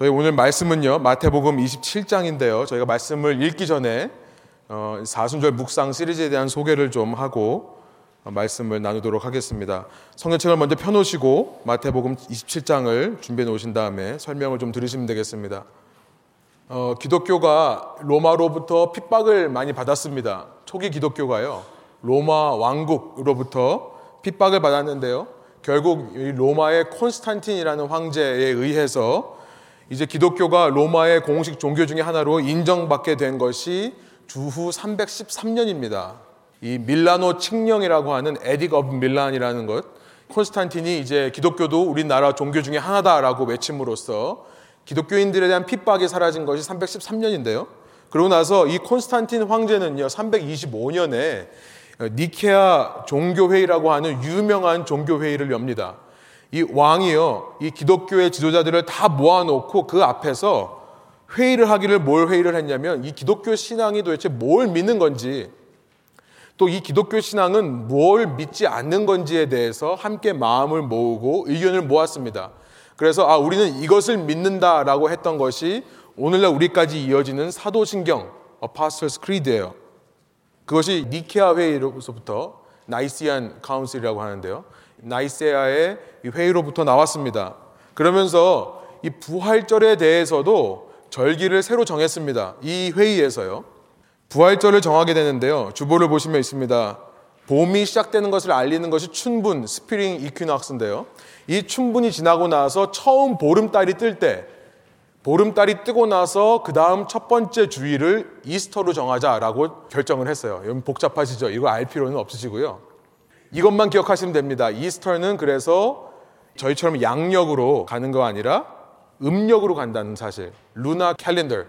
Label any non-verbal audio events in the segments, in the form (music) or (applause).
저희 오늘 말씀은요 마태복음 27장인데요. 저희가 말씀을 읽기 전에 어, 사순절 묵상 시리즈에 대한 소개를 좀 하고 어, 말씀을 나누도록 하겠습니다. 성경책을 먼저 펴놓으시고 마태복음 27장을 준비해 놓으신 다음에 설명을 좀 들으시면 되겠습니다. 어, 기독교가 로마로부터 핍박을 많이 받았습니다. 초기 기독교가요 로마 왕국으로부터 핍박을 받았는데요. 결국 로마의 콘스탄틴이라는 황제에 의해서 이제 기독교가 로마의 공식 종교 중의 하나로 인정받게 된 것이 주후 313년입니다. 이 밀라노 칙령이라고 하는 Edict of Milan이라는 것, 콘스탄틴이 이제 기독교도 우리나라 종교 중의 하나다라고 외침으로써 기독교인들에 대한 핍박이 사라진 것이 313년인데요. 그러고 나서 이 콘스탄틴 황제는요, 325년에 니케아 종교회의라고 하는 유명한 종교회의를 엽니다. 이 왕이요, 이 기독교의 지도자들을 다 모아놓고 그 앞에서 회의를 하기를 뭘 회의를 했냐면 이 기독교 신앙이 도대체 뭘 믿는 건지 또 이 기독교 신앙은 뭘 믿지 않는 건지에 대해서 함께 마음을 모으고 의견을 모았습니다. 그래서 아, 우리는 이것을 믿는다라고 했던 것이 오늘날 우리까지 이어지는 사도신경, Apostles' Creed예요. 그것이 니케아 회의로부터 Nicaean Council이라고 하는데요. 나이세아의 회의로부터 나왔습니다. 그러면서 이 부활절에 대해서도 절기를 새로 정했습니다. 이 회의에서요. 부활절을 정하게 되는데요. 주보를 보시면 있습니다. 봄이 시작되는 것을 알리는 것이 춘분, spring equinox인데요. 이 춘분이 지나고 나서 처음 보름달이 뜰 때, 보름달이 뜨고 나서 그 다음 첫 번째 주일을 이스터로 정하자라고 결정을 했어요. 여러분 복잡하시죠? 이거 알 필요는 없으시고요. 이것만 기억하시면 됩니다. 이스터는 그래서 저희처럼 양력으로 가는 거 아니라 음력으로 간다는 사실. 루나 캘린더.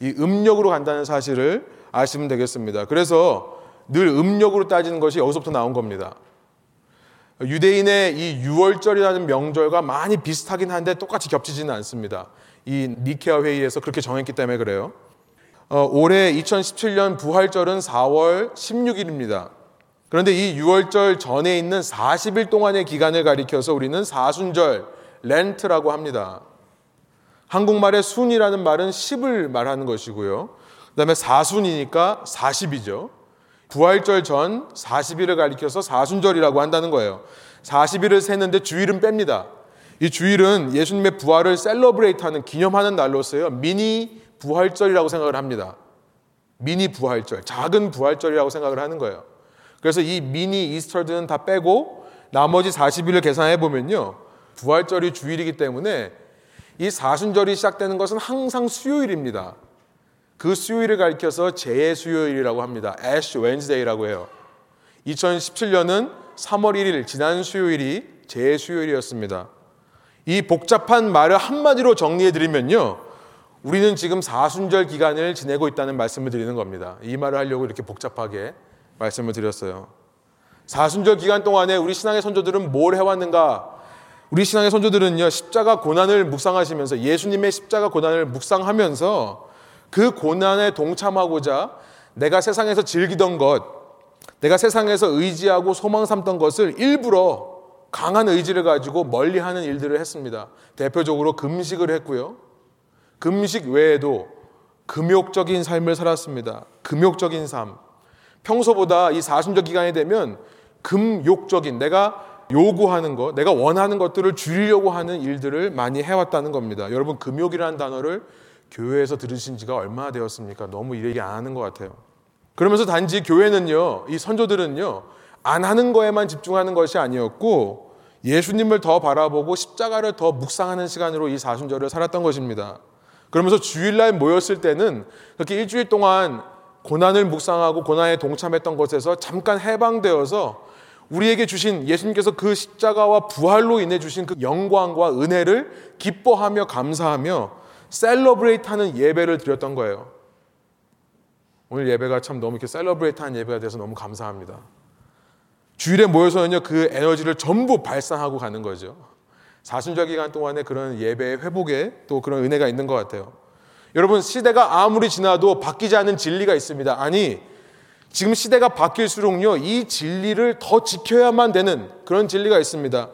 이 음력으로 간다는 사실을 아시면 되겠습니다. 그래서 늘 음력으로 따지는 것이 여기서부터 나온 겁니다. 유대인의 이 6월절이라는 명절과 많이 비슷하긴 한데 똑같이 겹치지는 않습니다. 이 니케아 회의에서 그렇게 정했기 때문에 그래요. 어, 올해 2017년 부활절은 4월 16일입니다. 그런데 이 6월절 전에 있는 40일 동안의 기간을 가리켜서 우리는 사순절, 렌트라고 합니다. 한국말의 순이라는 말은 10을 말하는 것이고요. 그 다음에 사순이니까 40이죠. 부활절 전 40일을 가리켜서 사순절이라고 한다는 거예요. 40일을 세는데 주일은 뺍니다. 이 주일은 예수님의 부활을 celebrate 하는 기념하는 날로서요. 미니 부활절이라고 생각을 합니다. 미니 부활절, 작은 부활절이라고 생각을 하는 거예요. 그래서 이 mini Easter들은 다 빼고 나머지 40일을 계산해 보면요. 부활절이 주일이기 때문에 이 사순절이 시작되는 것은 항상 수요일입니다. 그 수요일을 가리켜서 제 수요일이라고 합니다. Ash Wednesday라고 해요. 2017년은 3월 1일 지난 수요일이 제 수요일이었습니다. 이 복잡한 말을 한마디로 정리해 드리면요. 우리는 지금 사순절 기간을 지내고 있다는 말씀을 드리는 겁니다. 이 말을 하려고 이렇게 복잡하게 말씀을 드렸어요. 사순절 기간 동안에 우리 신앙의 선조들은 뭘 해왔는가? 우리 신앙의 선조들은요, 십자가 고난을 묵상하시면서 예수님의 십자가 고난을 묵상하면서 그 고난에 동참하고자 내가 세상에서 즐기던 것, 내가 세상에서 의지하고 소망 삼던 것을 일부러 강한 의지를 가지고 멀리 하는 일들을 했습니다. 대표적으로 금식을 했고요. 금식 외에도 금욕적인 삶을 살았습니다. 금욕적인 삶. 평소보다 이 사순절 기간이 되면 금욕적인 내가 요구하는 것, 내가 원하는 것들을 줄이려고 하는 일들을 많이 해왔다는 겁니다. 여러분 금욕이라는 단어를 교회에서 들으신 지가 얼마나 되었습니까? 너무 얘기 안 하는 것 같아요. 그러면서 단지 교회는요, 이 선조들은요, 안 하는 거에만 집중하는 것이 아니었고 예수님을 더 바라보고 십자가를 더 묵상하는 시간으로 이 사순절을 살았던 것입니다. 그러면서 주일날 모였을 때는 그렇게 일주일 동안 고난을 묵상하고 고난에 동참했던 것에서 잠깐 해방되어서 우리에게 주신 예수님께서 그 십자가와 부활로 인해 주신 그 영광과 은혜를 기뻐하며 감사하며 celebrate 하는 예배를 드렸던 거예요. 오늘 예배가 참 너무 이렇게 celebrate 하는 예배가 돼서 너무 감사합니다. 주일에 모여서는요, 그 에너지를 전부 발산하고 가는 거죠. 사순절 기간 동안에 그런 예배의 회복에 또 그런 은혜가 있는 것 같아요. 여러분, 시대가 아무리 지나도 바뀌지 않는 진리가 있습니다. 아니, 지금 시대가 바뀔수록요, 이 진리를 더 지켜야만 되는 그런 진리가 있습니다.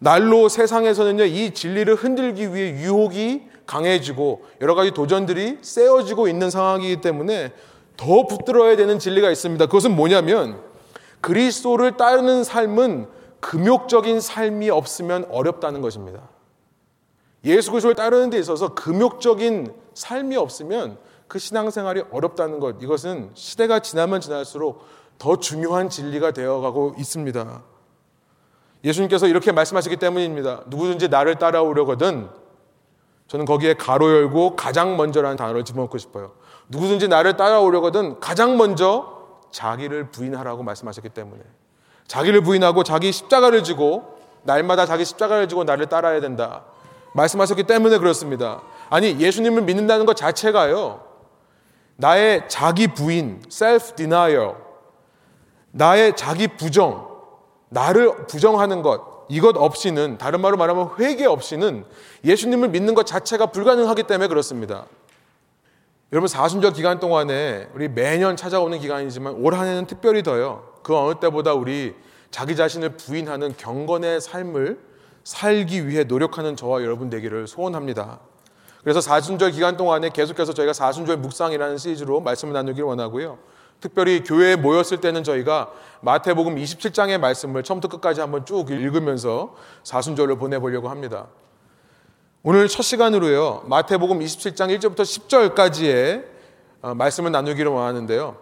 날로 세상에서는요, 이 진리를 흔들기 위해 유혹이 강해지고 여러 가지 도전들이 세워지고 있는 상황이기 때문에 더 붙들어야 되는 진리가 있습니다. 그것은 뭐냐면 그리스도를 따르는 삶은 금욕적인 삶이 없으면 어렵다는 것입니다. 예수 그리스도를 따르는 데 있어서 금욕적인 삶이 없으면 그 신앙생활이 어렵다는 것 이것은 시대가 지나면 지날수록 더 중요한 진리가 되어가고 있습니다. 예수님께서 이렇게 말씀하시기 때문입니다. 누구든지 나를 따라오려거든 저는 거기에 가로 열고 가장 먼저라는 단어를 집어넣고 싶어요. 누구든지 나를 따라오려거든 가장 먼저 자기를 부인하라고 말씀하셨기 때문에 자기를 부인하고 자기 십자가를 지고 날마다 자기 십자가를 지고 나를 따라야 된다. 말씀하셨기 때문에 그렇습니다. 아니 예수님을 믿는다는 것 자체가요. 나의 자기 부인, self denial, 나의 자기 부정, 나를 부정하는 것, 이것 없이는, 다른 말로 말하면 회개 없이는 예수님을 믿는 것 자체가 불가능하기 때문에 그렇습니다. 여러분, 사순절 기간 동안에 우리 매년 찾아오는 기간이지만 올 한 해는 특별히 더요. 그 어느 때보다 우리 자기 자신을 부인하는 경건의 삶을 살기 위해 노력하는 저와 여러분 되기를 소원합니다. 그래서 사순절 기간 동안에 계속해서 저희가 사순절 묵상이라는 시리즈로 말씀을 나누기를 원하고요. 특별히 교회에 모였을 때는 저희가 마태복음 27장의 말씀을 처음부터 끝까지 한번 쭉 읽으면서 사순절을 보내보려고 합니다. 오늘 첫 시간으로요. 마태복음 27장 1절부터 10절까지의 어, 말씀을 나누기를 원하는데요.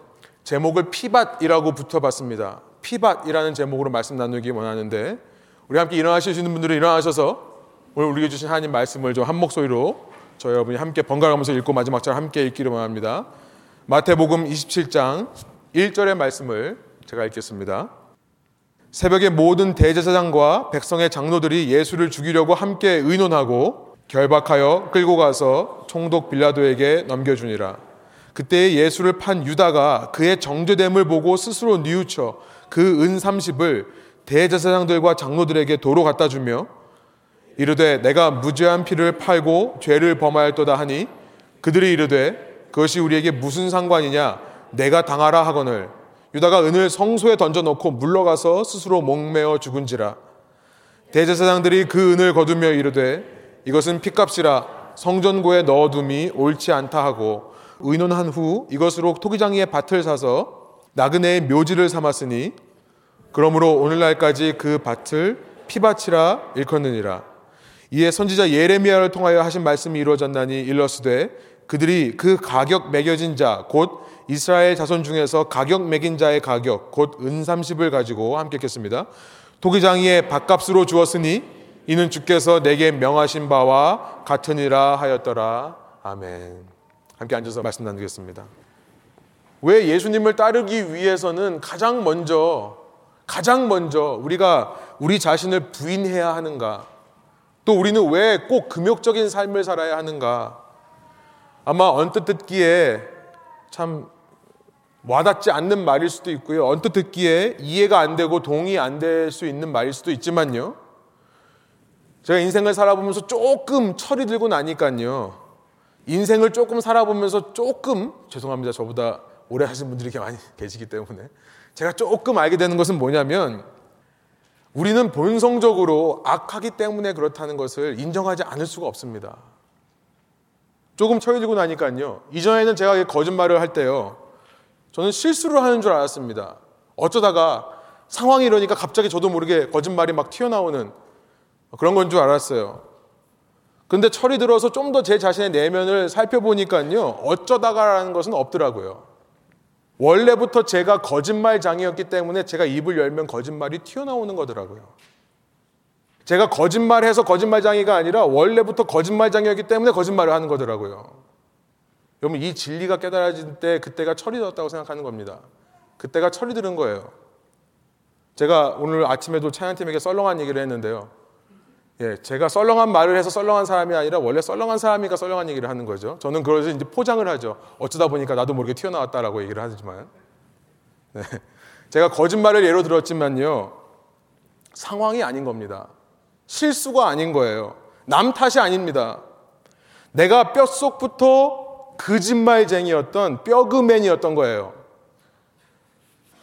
제목을 피밭이라고 붙여봤습니다. 피밭이라는 제목으로 말씀 나누기 원하는데 우리 함께 일어나실 수 있는 분들은 일어나셔서 오늘 우리에게 주신 하나님 말씀을 좀 한 목소리로 저희 여러분이 함께 번갈아가면서 읽고 마지막 절 함께 읽기를 원합니다. 마태복음 27장 1절의 말씀을 제가 읽겠습니다. 새벽에 모든 대제사장과 백성의 장로들이 예수를 죽이려고 함께 의논하고 결박하여 끌고 가서 총독 빌라도에게 넘겨주니라. 그때 예수를 판 유다가 그의 정죄됨을 보고 스스로 뉘우쳐 그 은 30을 대제사장들과 장로들에게 도로 갖다 주며 이르되 내가 무죄한 피를 팔고 죄를 범하였도다 하니 그들이 이르되 그것이 우리에게 무슨 상관이냐? 내가 당하라 하거늘 유다가 은을 성소에 던져놓고 물러가서 스스로 목매어 죽은지라 대제사장들이 그 은을 거두며 이르되 이것은 피값이라 성전고에 넣어둠이 옳지 않다 하고 의논한 후 이것으로 토기장이의 밭을 사서 나그네의 묘지를 삼았으니 그러므로 오늘날까지 그 밭을 피밭이라 일컫느니라 이에 선지자 예레미야를 통하여 하신 말씀이 이루어졌나니 일러스되 그들이 그 가격 매겨진 자, 곧 이스라엘 자손 중에서 가격 매긴 자의 가격, 곧은 30을 가지고 함께 했습니다. 토기장이의 밥값으로 주었으니 이는 주께서 내게 명하신 바와 같으니라 하였더라. 아멘. 함께 앉아서 말씀 나누겠습니다. 왜 예수님을 따르기 위해서는 가장 먼저, 가장 먼저 우리가 우리 자신을 부인해야 하는가? 또 우리는 왜 꼭 금욕적인 삶을 살아야 하는가? 아마 언뜻 듣기에 참 와닿지 않는 말일 수도 있고요. 언뜻 듣기에 이해가 안 되고 동의 안 될 수 있는 말일 수도 있지만요. 제가 인생을 살아보면서 조금 철이 들고 나니까요. 인생을 조금 살아보면서 조금 죄송합니다. 저보다 오래 하신 분들이 이렇게 많이 (laughs) 계시기 때문에 제가 조금 알게 되는 것은 뭐냐면 우리는 본성적으로 악하기 때문에 그렇다는 것을 인정하지 않을 수가 없습니다. 조금 처해지고 나니까요. 이전에는 제가 거짓말을 할 때요. 저는 실수를 하는 줄 알았습니다. 어쩌다가 상황이 이러니까 갑자기 저도 모르게 거짓말이 막 튀어나오는 그런 건 줄 알았어요. 근데 철이 들어서 좀 더 제 자신의 내면을 살펴보니까요. 어쩌다가라는 것은 없더라고요. 원래부터 제가 거짓말장이었기 때문에 제가 입을 열면 거짓말이 튀어나오는 거더라고요. 제가 거짓말해서 거짓말장이가 아니라 원래부터 거짓말장이었기 때문에 거짓말을 하는 거더라고요. 여러분 이 진리가 깨달아진 때 그때가 철이 들었다고 생각하는 겁니다. 그때가 철이 들은 거예요. 제가 오늘 아침에도 차연팀에게 썰렁한 얘기를 했는데요. 예, 제가 썰렁한 말을 해서 썰렁한 사람이 아니라 원래 썰렁한 사람이니까 썰렁한 얘기를 하는 거죠. 저는 그래서 이제 포장을 하죠. 어쩌다 보니까 나도 모르게 튀어나왔다라고 얘기를 하지만. 네. (laughs) 제가 거짓말을 예로 들었지만요. 상황이 아닌 겁니다. 실수가 아닌 거예요. 남 탓이 아닙니다. 내가 뼛속부터 거짓말쟁이였던 뼈그맨이었던 거예요.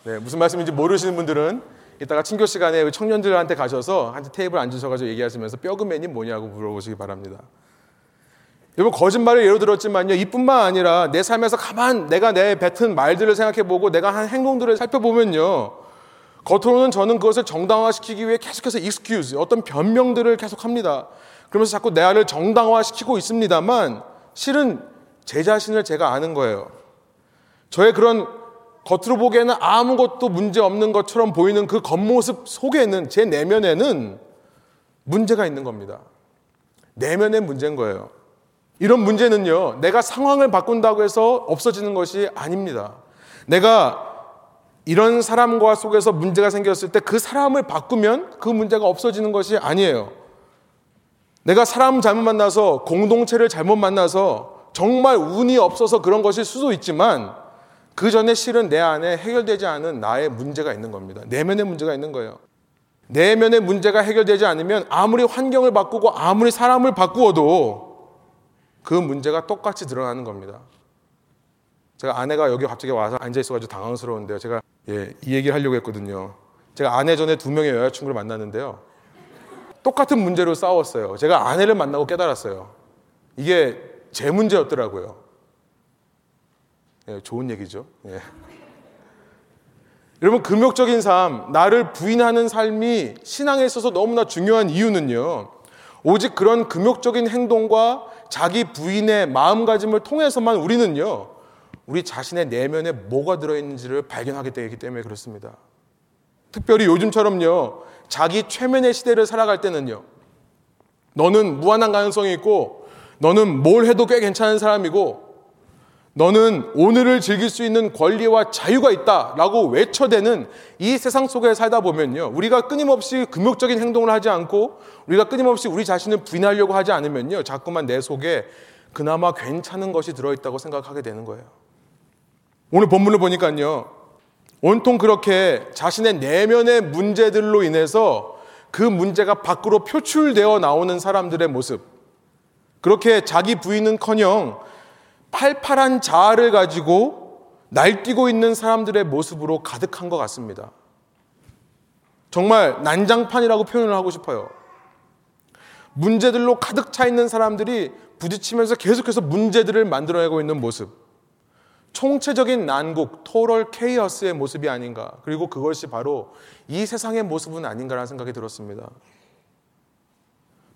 네, 무슨 말씀인지 모르시는 분들은 이따가 친교 시간에 청년들한테 가셔서 한 테이블 앉으셔가지고 얘기하시면서 뼈그맨이 뭐냐고 물어보시기 바랍니다. 여러분 거짓말을 예로 들었지만요. 이뿐만 아니라 내 삶에서 가만 내가 내 뱉은 말들을 생각해 보고 내가 한 행동들을 살펴보면요. 겉으로는 저는 그것을 정당화시키기 위해 계속해서 excuse, 어떤 변명들을 계속합니다. 그러면서 자꾸 내 안을 정당화시키고 있습니다만 실은 제 자신을 제가 아는 거예요. 저의 그런 겉으로 보기에는 아무것도 문제 없는 것처럼 보이는 그 겉모습 속에는 제 내면에는 문제가 있는 겁니다. 내면의 문제인 거예요. 이런 문제는요, 내가 상황을 바꾼다고 해서 없어지는 것이 아닙니다. 내가 이런 사람과 속에서 문제가 생겼을 때 그 사람을 바꾸면 그 문제가 없어지는 것이 아니에요. 내가 사람 잘못 만나서 공동체를 잘못 만나서 정말 운이 없어서 그런 것일 수도 있지만 그 전에 실은 내 안에 해결되지 않은 나의 문제가 있는 겁니다. 내면의 문제가 있는 거예요. 내면의 문제가 해결되지 않으면 아무리 환경을 바꾸고 아무리 사람을 바꾸어도 그 문제가 똑같이 드러나는 겁니다. 제가 아내가 여기 갑자기 와서 앉아 있어가지고 당황스러운데요. 제가 예, 이 얘기를 하려고 했거든요. 제가 아내 전에 두 명의 여자친구를 만났는데요. 똑같은 문제로 싸웠어요. 제가 아내를 만나고 깨달았어요. 이게 제 문제였더라고요. 예, 좋은 얘기죠. 예. 여러분, 금욕적인 삶, 나를 부인하는 삶이 신앙에 있어서 너무나 중요한 이유는요. 오직 그런 금욕적인 행동과 자기 부인의 마음가짐을 통해서만 우리는요. 우리 자신의 내면에 뭐가 들어있는지를 발견하게 되기 때문에 그렇습니다. 특별히 요즘처럼요. 자기 최면의 시대를 살아갈 때는요. 너는 무한한 가능성이 있고 너는 뭘 해도 꽤 괜찮은 사람이고 너는 오늘을 즐길 수 있는 권리와 자유가 있다 라고 외쳐대는 이 세상 속에 살다 보면요. 우리가 끊임없이 금욕적인 행동을 하지 않고 우리가 끊임없이 우리 자신을 부인하려고 하지 않으면요. 자꾸만 내 속에 그나마 괜찮은 것이 들어있다고 생각하게 되는 거예요. 오늘 본문을 보니까요. 온통 그렇게 자신의 내면의 문제들로 인해서 그 문제가 밖으로 표출되어 나오는 사람들의 모습. 그렇게 자기 부인은 커녕 팔팔한 자아를 가지고 날뛰고 있는 사람들의 모습으로 가득한 것 같습니다. 정말 난장판이라고 표현을 하고 싶어요. 문제들로 가득 차 있는 사람들이 부딪히면서 계속해서 문제들을 만들어내고 있는 모습. 총체적인 난국, 토럴 케이어스의 모습이 아닌가. 그리고 그것이 바로 이 세상의 모습은 아닌가라는 생각이 들었습니다.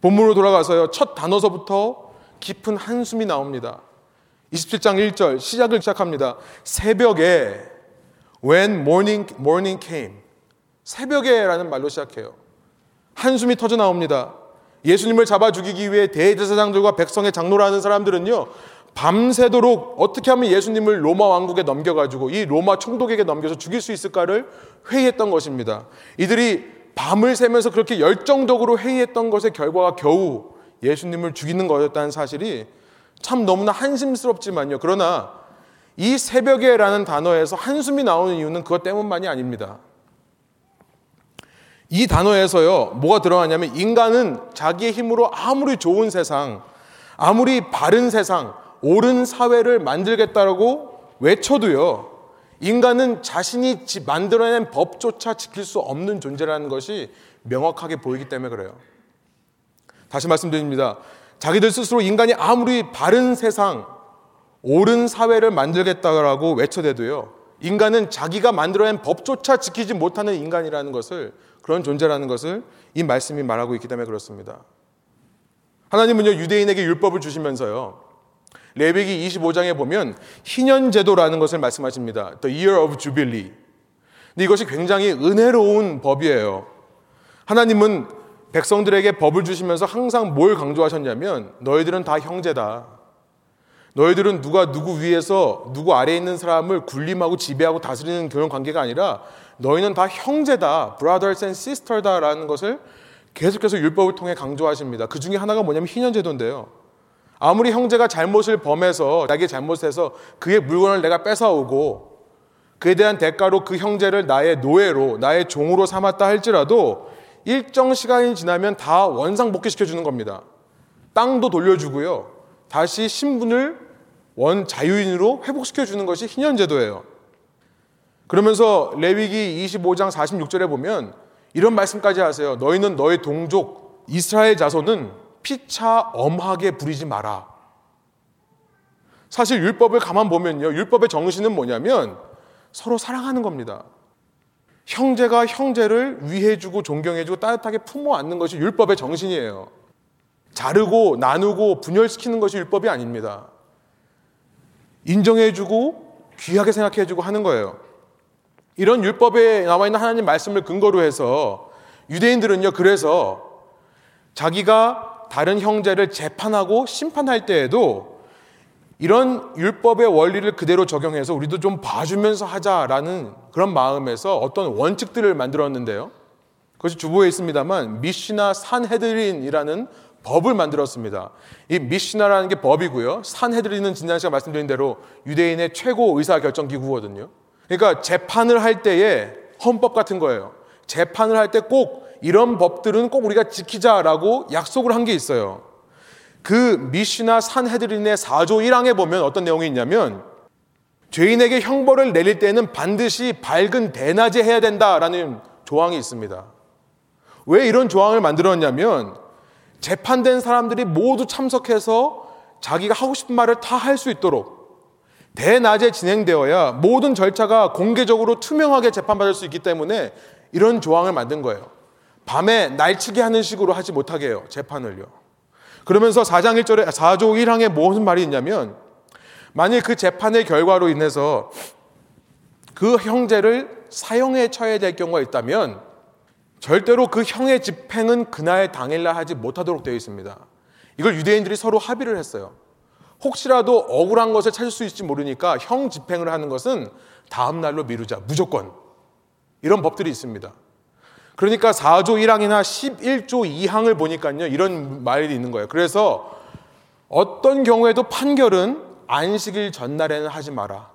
본문으로 돌아가서요. 첫 단어서부터 깊은 한숨이 나옵니다. 27장 1절 시작을 시작합니다. 새벽에 when morning morning came 새벽에라는 말로 시작해요. 한숨이 터져 나옵니다. 예수님을 잡아 죽이기 위해 대제사장들과 백성의 장로라는 사람들은요. 밤새도록 어떻게 하면 예수님을 로마 왕국에 넘겨가지고 이 로마 총독에게 넘겨서 죽일 수 있을까를 회의했던 것입니다. 이들이 밤을 새면서 그렇게 열정적으로 회의했던 것의 결과가 겨우 예수님을 죽이는 거였다는 사실이 참 너무나 한심스럽지만요. 그러나 이 새벽에라는 단어에서 한숨이 나오는 이유는 그것 때문만이 아닙니다. 이 단어에서요, 뭐가 들어가냐면 인간은 자기의 힘으로 아무리 좋은 세상, 아무리 바른 세상, 옳은 사회를 만들겠다라고 외쳐도요, 인간은 자신이 만들어낸 법조차 지킬 수 없는 존재라는 것이 명확하게 보이기 때문에 그래요. 다시 말씀드립니다. 자기들 스스로 인간이 아무리 바른 세상, 옳은 사회를 만들겠다고 외쳐대도요, 인간은 자기가 만들어낸 법조차 지키지 못하는 인간이라는 것을, 그런 존재라는 것을 이 말씀이 말하고 있기 때문에 그렇습니다. 하나님은요, 유대인에게 율법을 주시면서요, 레위기 25장에 보면 희년 제도라는 것을 말씀하십니다. The year of jubilee. 이것이 굉장히 은혜로운 법이에요. 하나님은 백성들에게 법을 주시면서 항상 뭘 강조하셨냐면 너희들은 다 형제다. 너희들은 누가 누구 위에서 누구 아래에 있는 사람을 군림하고 지배하고 다스리는 그런 관계가 아니라 너희는 다 형제다. brothers and sisters다라는 것을 계속해서 율법을 통해 강조하십니다. 그 중에 하나가 뭐냐면 희년제도인데요. 아무리 형제가 잘못을 범해서 자기 잘못해서 그의 물건을 내가 뺏어오고 그에 대한 대가로 그 형제를 나의 노예로 나의 종으로 삼았다 할지라도 일정 시간이 지나면 다 원상복귀시켜 주는 겁니다. 땅도 돌려주고요. 다시 신분을 원 자유인으로 회복시켜 주는 것이 희년제도예요. 그러면서 레위기 25장 46절에 보면 이런 말씀까지 하세요. 너희는 너희 동족 이스라엘 자손은 피차 엄하게 부리지 마라. 사실 율법을 가만 보면요. 율법의 정신은 뭐냐면 서로 사랑하는 겁니다. 형제가 형제를 위해주고 존경해주고 따뜻하게 품어 안는 것이 율법의 정신이에요. 자르고 나누고 분열시키는 것이 율법이 아닙니다. 인정해주고 귀하게 생각해주고 하는 거예요. 이런 율법에 나와 있는 하나님 말씀을 근거로 해서 유대인들은요, 그래서 자기가 다른 형제를 재판하고 심판할 때에도 이런 율법의 원리를 그대로 적용해서 우리도 좀 봐주면서 하자라는 그런 마음에서 어떤 원칙들을 만들었는데요. 그것이 주보에 있습니다만 미시나 산헤드린이라는 법을 만들었습니다. 이 미시나라는 게 법이고요. 산헤드린은 지난 시간 말씀드린 대로 유대인의 최고 의사 결정 기구거든요. 그러니까 재판을 할 때에 헌법 같은 거예요. 재판을 할 때 꼭 이런 법들은 꼭 우리가 지키자라고 약속을 한 게 있어요. 그 미시나 산헤드린의 4조 1항에 보면 어떤 내용이 있냐면 죄인에게 형벌을 내릴 때는 반드시 밝은 대낮에 해야 된다라는 조항이 있습니다. 왜 이런 조항을 만들었냐면 재판된 사람들이 모두 참석해서 자기가 하고 싶은 말을 다 할 수 있도록 대낮에 진행되어야 모든 절차가 공개적으로 투명하게 재판받을 수 있기 때문에 이런 조항을 만든 거예요. 밤에 날치게 하는 식으로 하지 못하게 해요. 재판을요. 그러면서 4장 1절에 4조 1항에 무슨 말이 있냐면 만일 그 재판의 결과로 인해서 그 형제를 사형에 처해야 될 경우가 있다면 절대로 그 형의 집행은 그날 당일날 하지 못하도록 되어 있습니다. 이걸 유대인들이 서로 합의를 했어요. 혹시라도 억울한 것을 찾을 수 있을지 모르니까 형 집행을 하는 것은 다음 날로 미루자. 무조건. 이런 법들이 있습니다. 그러니까 4조 1항이나 11조 2항을 보니까요. 이런 말이 있는 거예요. 그래서 어떤 경우에도 판결은 안식일 전날에는 하지 마라.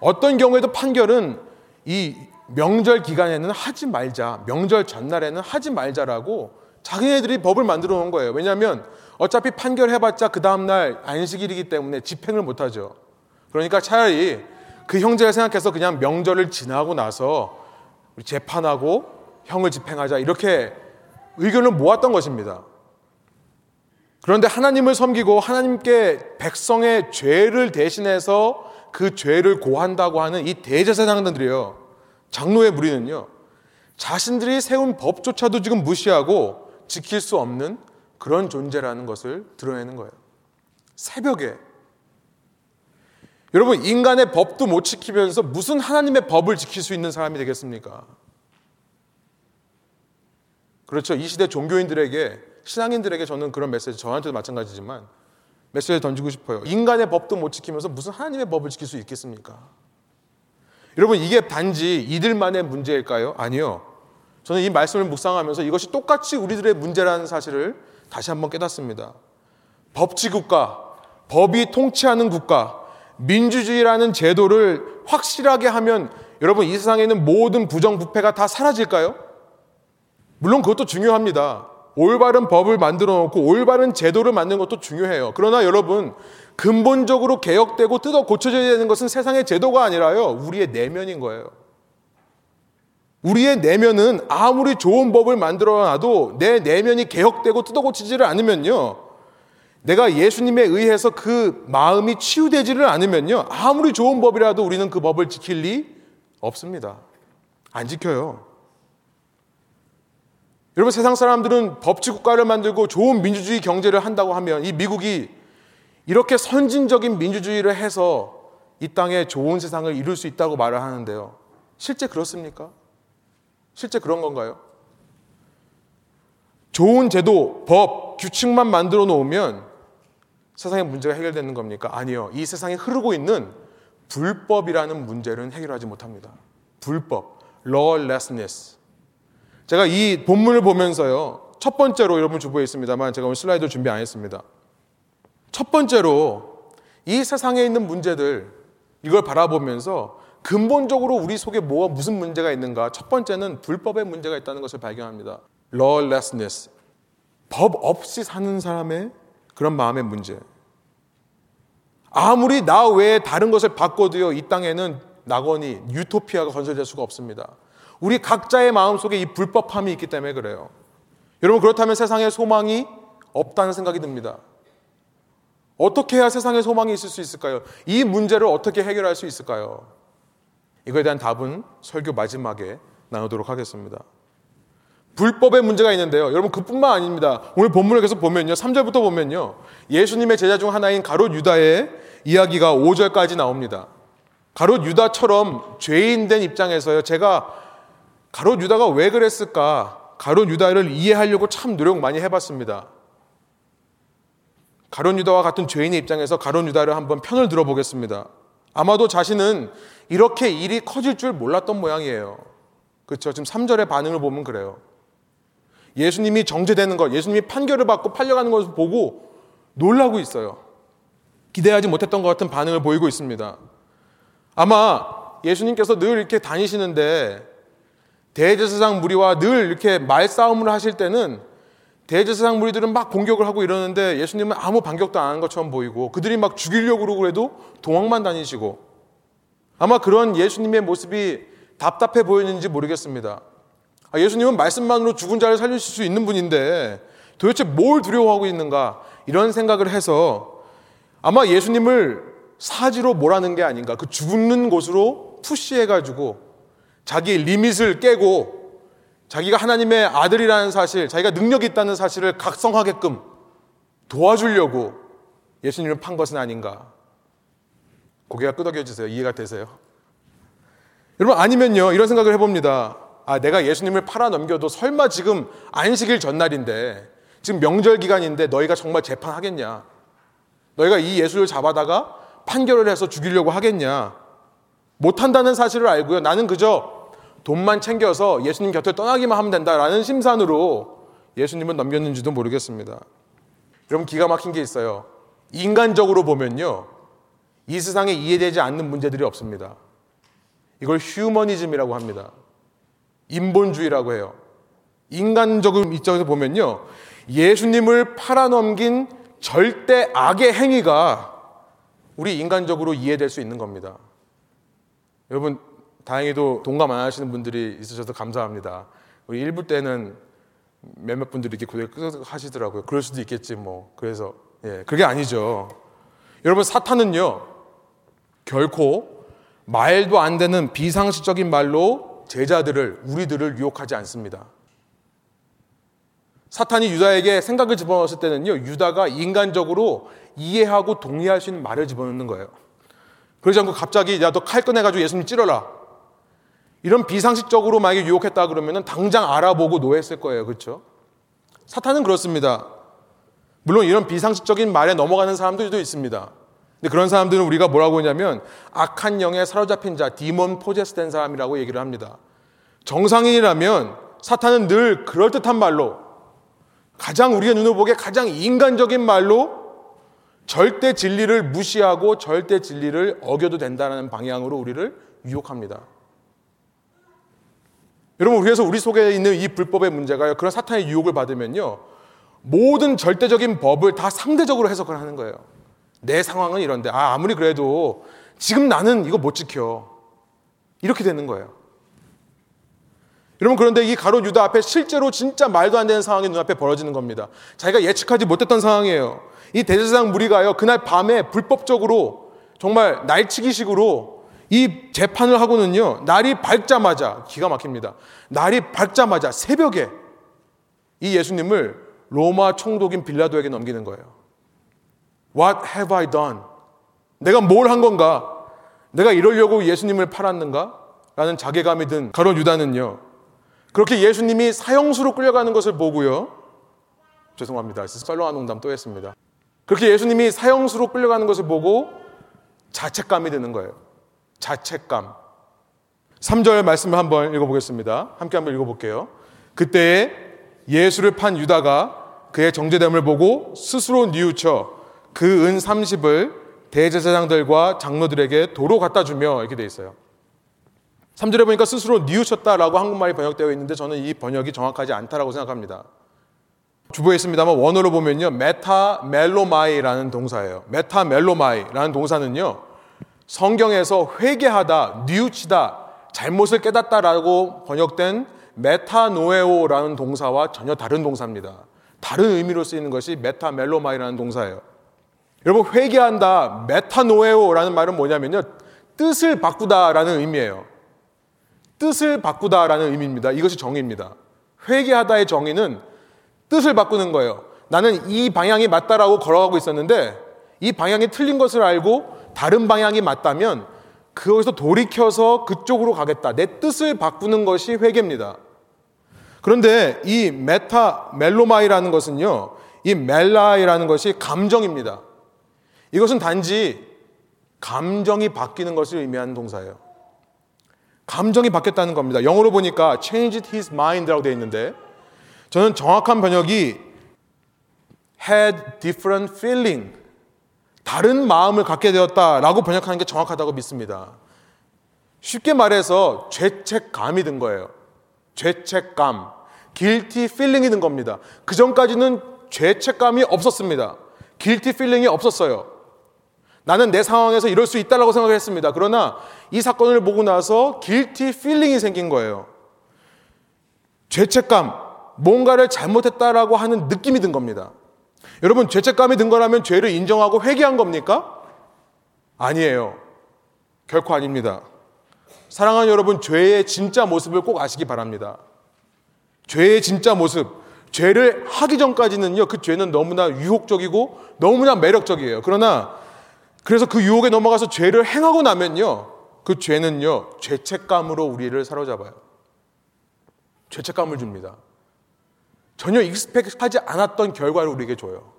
어떤 경우에도 판결은 이 명절 기간에는 하지 말자. 명절 전날에는 하지 말자라고 자기네들이 법을 만들어 놓은 거예요. 왜냐하면 어차피 판결해봤자 그 다음날 안식일이기 때문에 집행을 못하죠. 그러니까 차라리 그 형제가 생각해서 그냥 명절을 지나고 나서 우리 재판하고 형을 집행하자 이렇게 의견을 모았던 것입니다. 그런데 하나님을 섬기고 하나님께 백성의 죄를 대신해서 그 죄를 고한다고 하는 이 대제사장들이요. 장로의 무리는요. 자신들이 세운 법조차도 지금 무시하고 지킬 수 없는 그런 존재라는 것을 드러내는 거예요. 새벽에 여러분, 인간의 법도 못 지키면서 무슨 하나님의 법을 지킬 수 있는 사람이 되겠습니까? 그렇죠. 이 시대 종교인들에게, 신앙인들에게 저는 그런 메시지, 저한테도 마찬가지지만 메시지를 던지고 싶어요. 인간의 법도 못 지키면서 무슨 하나님의 법을 지킬 수 있겠습니까? 여러분, 이게 단지 이들만의 문제일까요? 아니요. 저는 이 말씀을 묵상하면서 이것이 똑같이 우리들의 문제라는 사실을 다시 한번 깨닫습니다. 법치국가, 법이 통치하는 국가, 민주주의라는 제도를 확실하게 하면 여러분 이 세상에 있는 모든 부정부패가 다 사라질까요? 물론 그것도 중요합니다. 올바른 법을 만들어 놓고 올바른 제도를 만드는 것도 중요해요. 그러나 여러분 근본적으로 개혁되고 뜯어 고쳐져야 되는 것은 세상의 제도가 아니라요. 우리의 내면인 거예요. 우리의 내면은 아무리 좋은 법을 만들어 놔도 내 내면이 개혁되고 뜯어 고치지를 않으면요. 내가 예수님에 의해서 그 마음이 치유되지를 않으면요. 아무리 좋은 법이라도 우리는 그 법을 지킬 리 없습니다. 안 지켜요. 여러분 세상 사람들은 법치 국가를 만들고 좋은 민주주의 경제를 한다고 하면 이 미국이 이렇게 선진적인 민주주의를 해서 이 땅에 좋은 세상을 이룰 수 있다고 말을 하는데요. 실제 그렇습니까? 실제 그런 건가요? 좋은 제도, 법, 규칙만 만들어 놓으면 세상의 문제가 해결되는 겁니까? 아니요. 이 세상에 흐르고 있는 불법이라는 문제는 해결하지 못합니다. 불법, lawlessness. 제가 이 본문을 보면서요. 첫 번째로 여러분 주부에 있습니다만 제가 오늘 슬라이드 준비 안 했습니다. 첫 번째로 이 세상에 있는 문제들 이걸 바라보면서 근본적으로 우리 속에 뭐가 무슨 문제가 있는가? 첫 번째는 불법의 문제가 있다는 것을 발견합니다. lawlessness. 법 없이 사는 사람의 그런 마음의 문제. 아무리 나 외에 다른 것을 바꿔도요, 이 땅에는 낙원이, 유토피아가 건설될 수가 없습니다. 우리 각자의 마음 속에 이 불법함이 있기 때문에 그래요. 여러분, 그렇다면 세상에 소망이 없다는 생각이 듭니다. 어떻게 해야 세상에 소망이 있을 수 있을까요? 이 문제를 어떻게 해결할 수 있을까요? 이거에 대한 답은 설교 마지막에 나누도록 하겠습니다. 불법의 문제가 있는데요. 여러분 그뿐만 아닙니다. 오늘 본문을 계속 보면요. 3절부터 보면요. 예수님의 제자 중 하나인 가롯 유다의 이야기가 5절까지 나옵니다. 가롯 유다처럼 죄인 된 입장에서요. 제가 가롯 유다가 왜 그랬을까? 가롯 유다를 이해하려고 참 노력 많이 해봤습니다. 가론 유다와 같은 죄인의 입장에서 가론 유다를 한번 편을 들어보겠습니다. 아마도 자신은 이렇게 일이 커질 줄 몰랐던 모양이에요. 그렇죠? 지금 3절의 반응을 보면 그래요. 예수님이 정죄되는 것, 예수님이 판결을 받고 팔려가는 것을 보고 놀라고 있어요. 기대하지 못했던 것 같은 반응을 보이고 있습니다. 아마 예수님께서 늘 이렇게 다니시는데 대제사장 무리와 늘 이렇게 말싸움을 하실 때는 대제사장 무리들은 막 공격을 하고 이러는데 예수님은 아무 반격도 안 하는 것처럼 보이고 그들이 막 죽이려고 해도 도망만 다니시고 아마 그런 예수님의 모습이 답답해 보이는지 모르겠습니다. 아, 예수님은 말씀만으로 죽은 자를 살리실 수 있는 분인데 도대체 뭘 두려워하고 있는가 이런 생각을 해서 아마 예수님을 사지로 몰아는 게 아닌가 그 죽는 곳으로 푸시해가지고 자기 리밋을 깨고 자기가 하나님의 아들이라는 사실, 자기가 능력이 있다는 사실을 각성하게끔 도와주려고 예수님을 판 것은 아닌가. 고개가 끄덕여주세요. 이해가 되세요? 여러분, 아니면요, 이런 생각을 해봅니다. 아, 내가 예수님을 팔아 넘겨도 설마 지금 안식일 전날인데, 지금 명절 기간인데 너희가 정말 재판하겠냐? 너희가 이 예수를 잡아다가 판결을 해서 죽이려고 하겠냐? 못한다는 사실을 알고요. 나는 그저 돈만 챙겨서 예수님 곁을 떠나기만 하면 된다라는 심산으로 예수님은 넘겼는지도 모르겠습니다. 여러분 기가 막힌 게 있어요. 인간적으로 보면요. 이 세상에 이해되지 않는 문제들이 없습니다. 이걸 휴머니즘이라고 합니다. 인본주의라고 해요. 인간적인 입장에서 보면요. 예수님을 팔아넘긴 절대 악의 행위가 우리 인간적으로 이해될 수 있는 겁니다. 여러분, 다행히도 동감 안 하시는 분들이 있으셔서 감사합니다. 우리 일부 때는 몇몇 분들이 이렇게 고개 하시더라고요. 그럴 수도 있겠지 뭐. 그래서 예, 그게 아니죠. 여러분 사탄은요 결코 말도 안 되는 비상식적인 말로 제자들을 우리들을 유혹하지 않습니다. 사탄이 유다에게 생각을 집어넣었을 때는요 유다가 인간적으로 이해하고 동의할 수 있는 말을 집어넣는 거예요. 그러지 않고 갑자기 야 너 칼 꺼내가지고 예수님 찌러라. 이런 비상식적으로 만약에 유혹했다 그러면 당장 알아보고 노했을 거예요. 그렇죠? 사탄은 그렇습니다. 물론 이런 비상식적인 말에 넘어가는 사람들도 있습니다. 근데 그런 사람들은 우리가 뭐라고 하냐면 악한 영에 사로잡힌 자, 디몬 포제스 된 사람이라고 얘기를 합니다. 정상인이라면 사탄은 늘 그럴듯한 말로 가장 우리의 눈을 보기에 가장 인간적인 말로 절대 진리를 무시하고 절대 진리를 어겨도 된다는 방향으로 우리를 유혹합니다. 여러분, 그래서 우리 속에 있는 이 불법의 문제가요, 그런 사탄의 유혹을 받으면요, 모든 절대적인 법을 다 상대적으로 해석을 하는 거예요. 내 상황은 이런데, 아, 아무리 그래도 지금 나는 이거 못 지켜. 이렇게 되는 거예요. 여러분, 그런데 이 가롯 유다 앞에 실제로 진짜 말도 안 되는 상황이 눈앞에 벌어지는 겁니다. 자기가 예측하지 못했던 상황이에요. 이 대제사장 무리가요, 그날 밤에 불법적으로 정말 날치기식으로 이 재판을 하고는요, 날이 밝자마자, 기가 막힙니다. 날이 밝자마자 새벽에 이 예수님을 로마 총독인 빌라도에게 넘기는 거예요. What have I done? 내가 뭘 한 건가? 내가 이러려고 예수님을 팔았는가? 라는 자괴감이 든 가롯 유다는요, 그렇게 예수님이 사형수로 끌려가는 것을 보고요, 죄송합니다. 썰렁한 농담 또 했습니다. 그렇게 예수님이 사형수로 끌려가는 것을 보고 자책감이 드는 거예요. 자책감. 3절 말씀을 한번 읽어보겠습니다. 함께 한번 읽어볼게요. 그때에 예수를 판 유다가 그의 정죄됨을 보고 스스로 뉘우쳐 그 은 30을 대제사장들과 장로들에게 도로 갖다 주며 이렇게 돼 있어요. 3절에 보니까 스스로 뉘우쳤다라고 한국말이 번역되어 있는데 저는 이 번역이 정확하지 않다라고 생각합니다. 주보에 있습니다만 원어로 보면요. μεταμέλομαι라는 동사예요. μεταμέλομαι라는 동사는요. 성경에서 회개하다, 뉘우치다, 잘못을 깨닫다라고 번역된 μετανοέω라는 동사와 전혀 다른 동사입니다. 다른 의미로 쓰이는 것이 μεταμέλομαι라는 동사예요. 여러분 회개한다 μετανοέω라는 말은 뭐냐면요 뜻을 바꾸다라는 의미예요. 뜻을 바꾸다라는 의미입니다. 이것이 정의입니다. 회개하다의 정의는 뜻을 바꾸는 거예요. 나는 이 방향이 맞다라고 걸어가고 있었는데 이 방향이 틀린 것을 알고 다른 방향이 맞다면 그것에서 돌이켜서 그쪽으로 가겠다. 내 뜻을 바꾸는 것이 회개입니다. 그런데 이 μεταμέλομαι라는 것은요. 이 μέλομαι라는 것이 감정입니다. 이것은 단지 감정이 바뀌는 것을 의미하는 동사예요. 감정이 바뀌었다는 겁니다. 영어로 보니까 changed his mind라고 되어 있는데 저는 정확한 번역이 had different feeling 다른 마음을 갖게 되었다라고 번역하는 게 정확하다고 믿습니다. 쉽게 말해서 죄책감이 든 거예요. 죄책감, guilty feeling이 든 겁니다. 그 전까지는 죄책감이 없었습니다. guilty feeling이 없었어요. 나는 내 상황에서 이럴 수 있다라고 생각했습니다. 그러나 이 사건을 보고 나서 guilty feeling이 생긴 거예요. 죄책감, 뭔가를 잘못했다라고 하는 느낌이 든 겁니다. 여러분, 죄책감이 든 거라면 죄를 인정하고 회개한 겁니까? 아니에요. 결코 아닙니다. 사랑하는 여러분, 죄의 진짜 모습을 꼭 아시기 바랍니다. 죄의 진짜 모습, 죄를 하기 전까지는요, 그 죄는 너무나 유혹적이고 너무나 매력적이에요. 그러나 그래서 그 유혹에 넘어가서 죄를 행하고 나면요. 그 죄는요. 죄책감으로 우리를 사로잡아요. 죄책감을 줍니다. 전혀 익스펙하지 않았던 결과를 우리에게 줘요.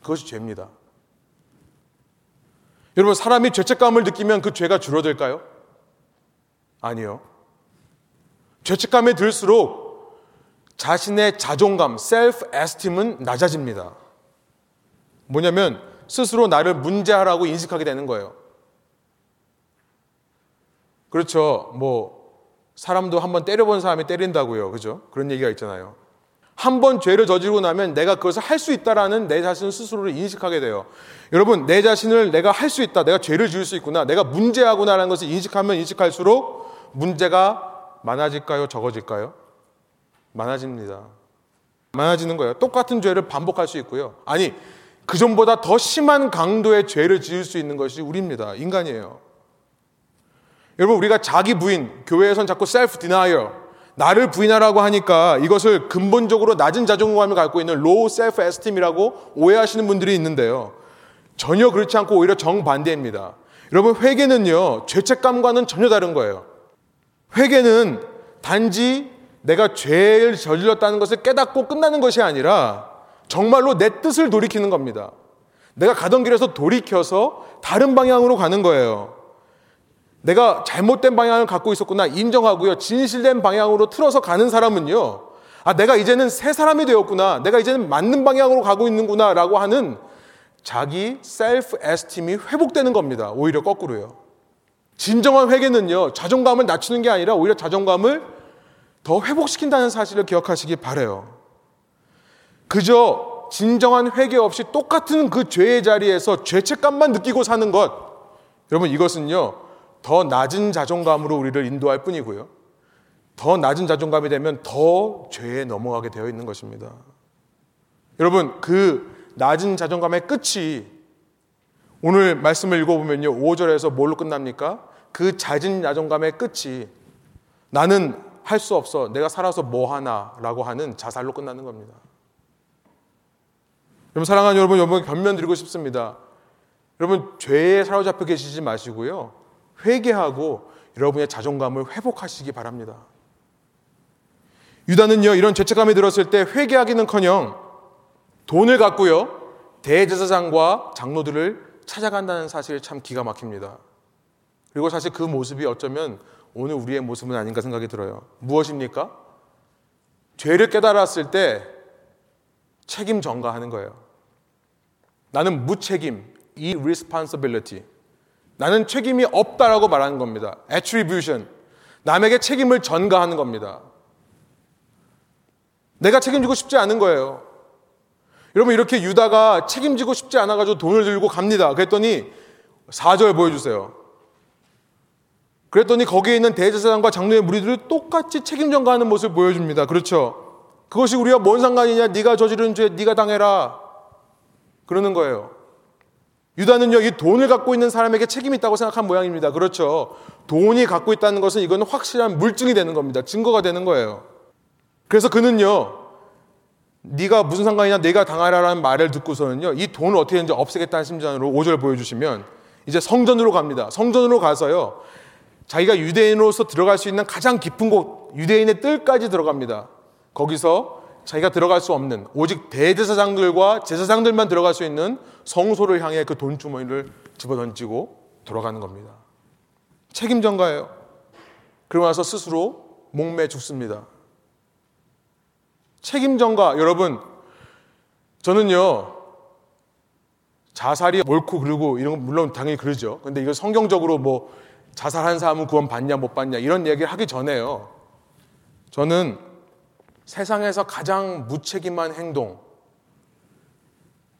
그것이 죄입니다. 여러분, 사람이 죄책감을 느끼면 그 죄가 줄어들까요? 아니요. 죄책감에 들수록 자신의 자존감, 셀프 에스팀은 낮아집니다. 뭐냐면 스스로 나를 문제하라고 인식하게 되는 거예요. 그렇죠. 뭐, 사람도 한번 때려본 사람이 때린다고요. 그죠? 그런 얘기가 있잖아요. 한번 죄를 저지르고 나면 내가 그것을 할 수 있다라는 내 자신 스스로를 인식하게 돼요. 여러분, 내 자신을 내가 할 수 있다. 내가 죄를 지을 수 있구나. 내가 문제하구나라는 것을 인식하면 인식할수록 문제가 많아질까요? 적어질까요? 많아집니다. 많아지는 거예요. 똑같은 죄를 반복할 수 있고요. 아니, 그 전보다 더 심한 강도의 죄를 지을 수 있는 것이 우리입니다. 인간이에요. 여러분, 우리가 자기 부인, 교회에선 자꾸 self denial, 나를 부인하라고 하니까 이것을 근본적으로 낮은 자존감을 갖고 있는 low self-esteem이라고 오해하시는 분들이 있는데요. 전혀 그렇지 않고 오히려 정반대입니다. 여러분, 회개는요, 죄책감과는 전혀 다른 거예요. 회개는 단지 내가 죄를 저질렀다는 것을 깨닫고 끝나는 것이 아니라 정말로 내 뜻을 돌이키는 겁니다. 내가 가던 길에서 돌이켜서 다른 방향으로 가는 거예요. 내가 잘못된 방향을 갖고 있었구나 인정하고요. 진실된 방향으로 틀어서 가는 사람은요. 아, 내가 이제는 새 사람이 되었구나. 내가 이제는 맞는 방향으로 가고 있는구나. 라고 하는 자기 셀프 에스팀이 회복되는 겁니다. 오히려 거꾸로요. 진정한 회개는요, 자존감을 낮추는 게 아니라 오히려 자존감을 더 회복시킨다는 사실을 기억하시기 바래요. 그저 진정한 회개 없이 똑같은 그 죄의 자리에서 죄책감만 느끼고 사는 것. 여러분 이것은요. 더 낮은 자존감으로 우리를 인도할 뿐이고요. 더 낮은 자존감이 되면 더 죄에 넘어가게 되어 있는 것입니다. 여러분 그 낮은 자존감의 끝이 오늘 말씀을 읽어보면요. 5절에서 뭘로 끝납니까? 그 잦은 자존감의 끝이 나는 할 수 없어. 내가 살아서 뭐 하나 라고 하는 자살로 끝나는 겁니다. 여러분 사랑하는 여러분 여러분 견면 드리고 싶습니다. 여러분 죄에 사로잡혀 계시지 마시고요. 회개하고 여러분의 자존감을 회복하시기 바랍니다. 유다는요 이런 죄책감이 들었을 때 회개하기는커녕 돈을 갖고요 대제사장과 장로들을 찾아간다는 사실이 참 기가 막힙니다. 그리고 사실 그 모습이 어쩌면 오늘 우리의 모습은 아닌가 생각이 들어요. 무엇입니까? 죄를 깨달았을 때 책임 전가하는 거예요. 나는 무책임, irresponsibility. 나는 책임이 없다라고 말하는 겁니다. attribution. 남에게 책임을 전가하는 겁니다. 내가 책임지고 싶지 않은 거예요. 여러분 이렇게 유다가 책임지고 싶지 않아 가지고 돈을 들고 갑니다. 그랬더니 4절 보여 주세요. 그랬더니 거기에 있는 대제사장과 장로의 무리들이 똑같이 책임 전가하는 모습을 보여줍니다. 그렇죠? 그것이 우리가 뭔 상관이냐? 네가 저지른 죄 네가 당해라. 그러는 거예요. 유다는요, 이 돈을 갖고 있는 사람에게 책임이 있다고 생각한 모양입니다. 그렇죠. 돈이 갖고 있다는 것은 이건 확실한 물증이 되는 겁니다. 증거가 되는 거예요. 그래서 그는요, 네가 무슨 상관이냐, 내가 당하라라는 말을 듣고서는요, 이 돈을 어떻게 든지 없애겠다는 심정으로 5절 보여주시면 이제 성전으로 갑니다. 성전으로 가서요, 자기가 유대인으로서 들어갈 수 있는 가장 깊은 곳, 유대인의 뜰까지 들어갑니다. 거기서 자기가 들어갈 수 없는 오직 대제사장들과 제사장들만 들어갈 수 있는 성소를 향해 그 돈주머니를 집어던지고 돌아가는 겁니다. 책임 전가예요. 그러고 나서 스스로 목매 죽습니다. 책임 전가 여러분 저는요 자살이 옳고 그르고 이런 건 물론 당연히 그러죠. 근데 이거 성경적으로 뭐 자살한 사람은 구원 받냐 못 받냐 이런 얘기를 하기 전에요. 저는 세상에서 가장 무책임한 행동,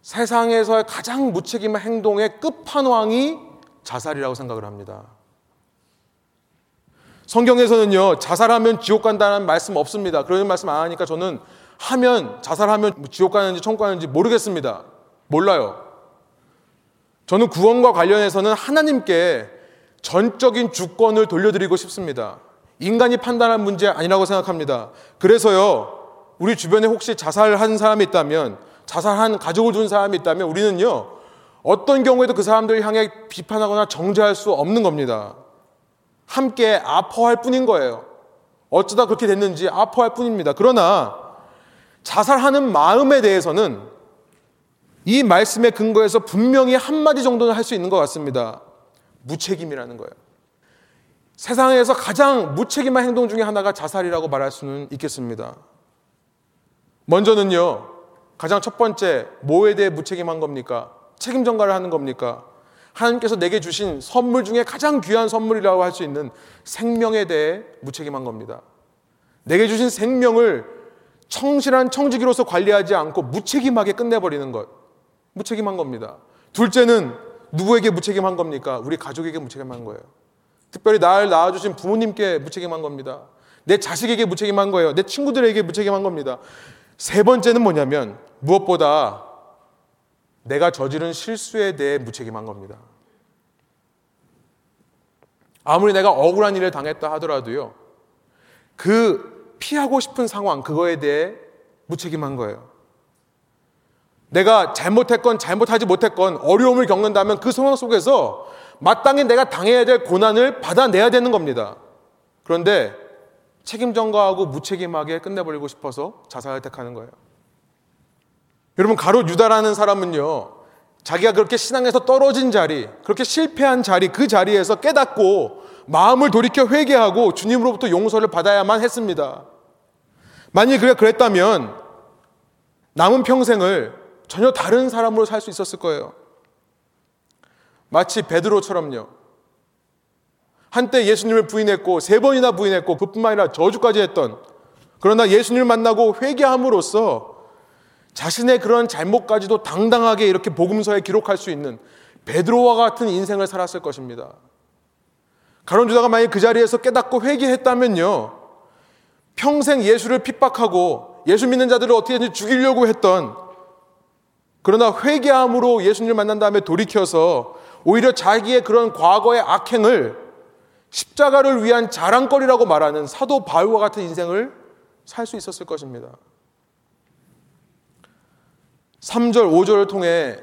세상에서의 가장 무책임한 행동의 끝판왕이 자살이라고 생각을 합니다. 성경에서는요, 자살하면 지옥 간다는 말씀 없습니다. 그런 말씀 안 하니까 저는 하면, 자살하면 지옥 가는지 천국 가는지 모르겠습니다. 몰라요. 저는 구원과 관련해서는 하나님께 전적인 주권을 돌려드리고 싶습니다. 인간이 판단할 문제 아니라고 생각합니다. 그래서요, 우리 주변에 혹시 자살한 사람이 있다면, 자살한 가족을 둔 사람이 있다면, 우리는요, 어떤 경우에도 그 사람들을 향해 비판하거나 정죄할 수 없는 겁니다. 함께 아파할 뿐인 거예요. 어쩌다 그렇게 됐는지 아파할 뿐입니다. 그러나 자살하는 마음에 대해서는 이 말씀의 근거에서 분명히 한마디 정도는 할 수 있는 것 같습니다. 무책임이라는 거예요. 세상에서 가장 무책임한 행동 중에 하나가 자살이라고 말할 수는 있겠습니다. 먼저는요, 가장 첫 번째, 뭐에 대해 무책임한 겁니까? 책임 전가를 하는 겁니까? 하나님께서 내게 주신 선물 중에 가장 귀한 선물이라고 할 수 있는 생명에 대해 무책임한 겁니다. 내게 주신 생명을 청실한 청지기로서 관리하지 않고 무책임하게 끝내버리는 것. 무책임한 겁니다. 둘째는 누구에게 무책임한 겁니까? 우리 가족에게 무책임한 거예요. 특별히 나를 낳아주신 부모님께 무책임한 겁니다. 내 자식에게 무책임한 거예요. 내 친구들에게 무책임한 겁니다. 세 번째는 뭐냐면 무엇보다 내가 저지른 실수에 대해 무책임한 겁니다. 아무리 내가 억울한 일을 당했다 하더라도요. 그 피하고 싶은 상황, 그거에 대해 무책임한 거예요. 내가 잘못했건 잘못하지 못했건 어려움을 겪는다면 그 상황 속에서 마땅히 내가 당해야 될 고난을 받아내야 되는 겁니다. 그런데 책임 전가하고 무책임하게 끝내버리고 싶어서 자살을 택하는 거예요. 여러분 가로 유다라는 사람은요. 자기가 그렇게 신앙에서 떨어진 자리, 그렇게 실패한 자리, 그 자리에서 깨닫고 마음을 돌이켜 회개하고 주님으로부터 용서를 받아야만 했습니다. 만일 그가 그랬다면 남은 평생을 전혀 다른 사람으로 살 수 있었을 거예요. 마치 베드로처럼요. 한때 예수님을 부인했고 세 번이나 부인했고 그뿐만 아니라 저주까지 했던 그러나 예수님을 만나고 회개함으로써 자신의 그런 잘못까지도 당당하게 이렇게 복음서에 기록할 수 있는 베드로와 같은 인생을 살았을 것입니다. 가론 주다가 만약 그 자리에서 깨닫고 회개했다면요. 평생 예수를 핍박하고 예수 믿는 자들을 어떻게든지 죽이려고 했던 그러나 회개함으로 예수님을 만난 다음에 돌이켜서 오히려 자기의 그런 과거의 악행을 십자가를 위한 자랑거리라고 말하는 사도 바울과 같은 인생을 살 수 있었을 것입니다. 3절, 5절을 통해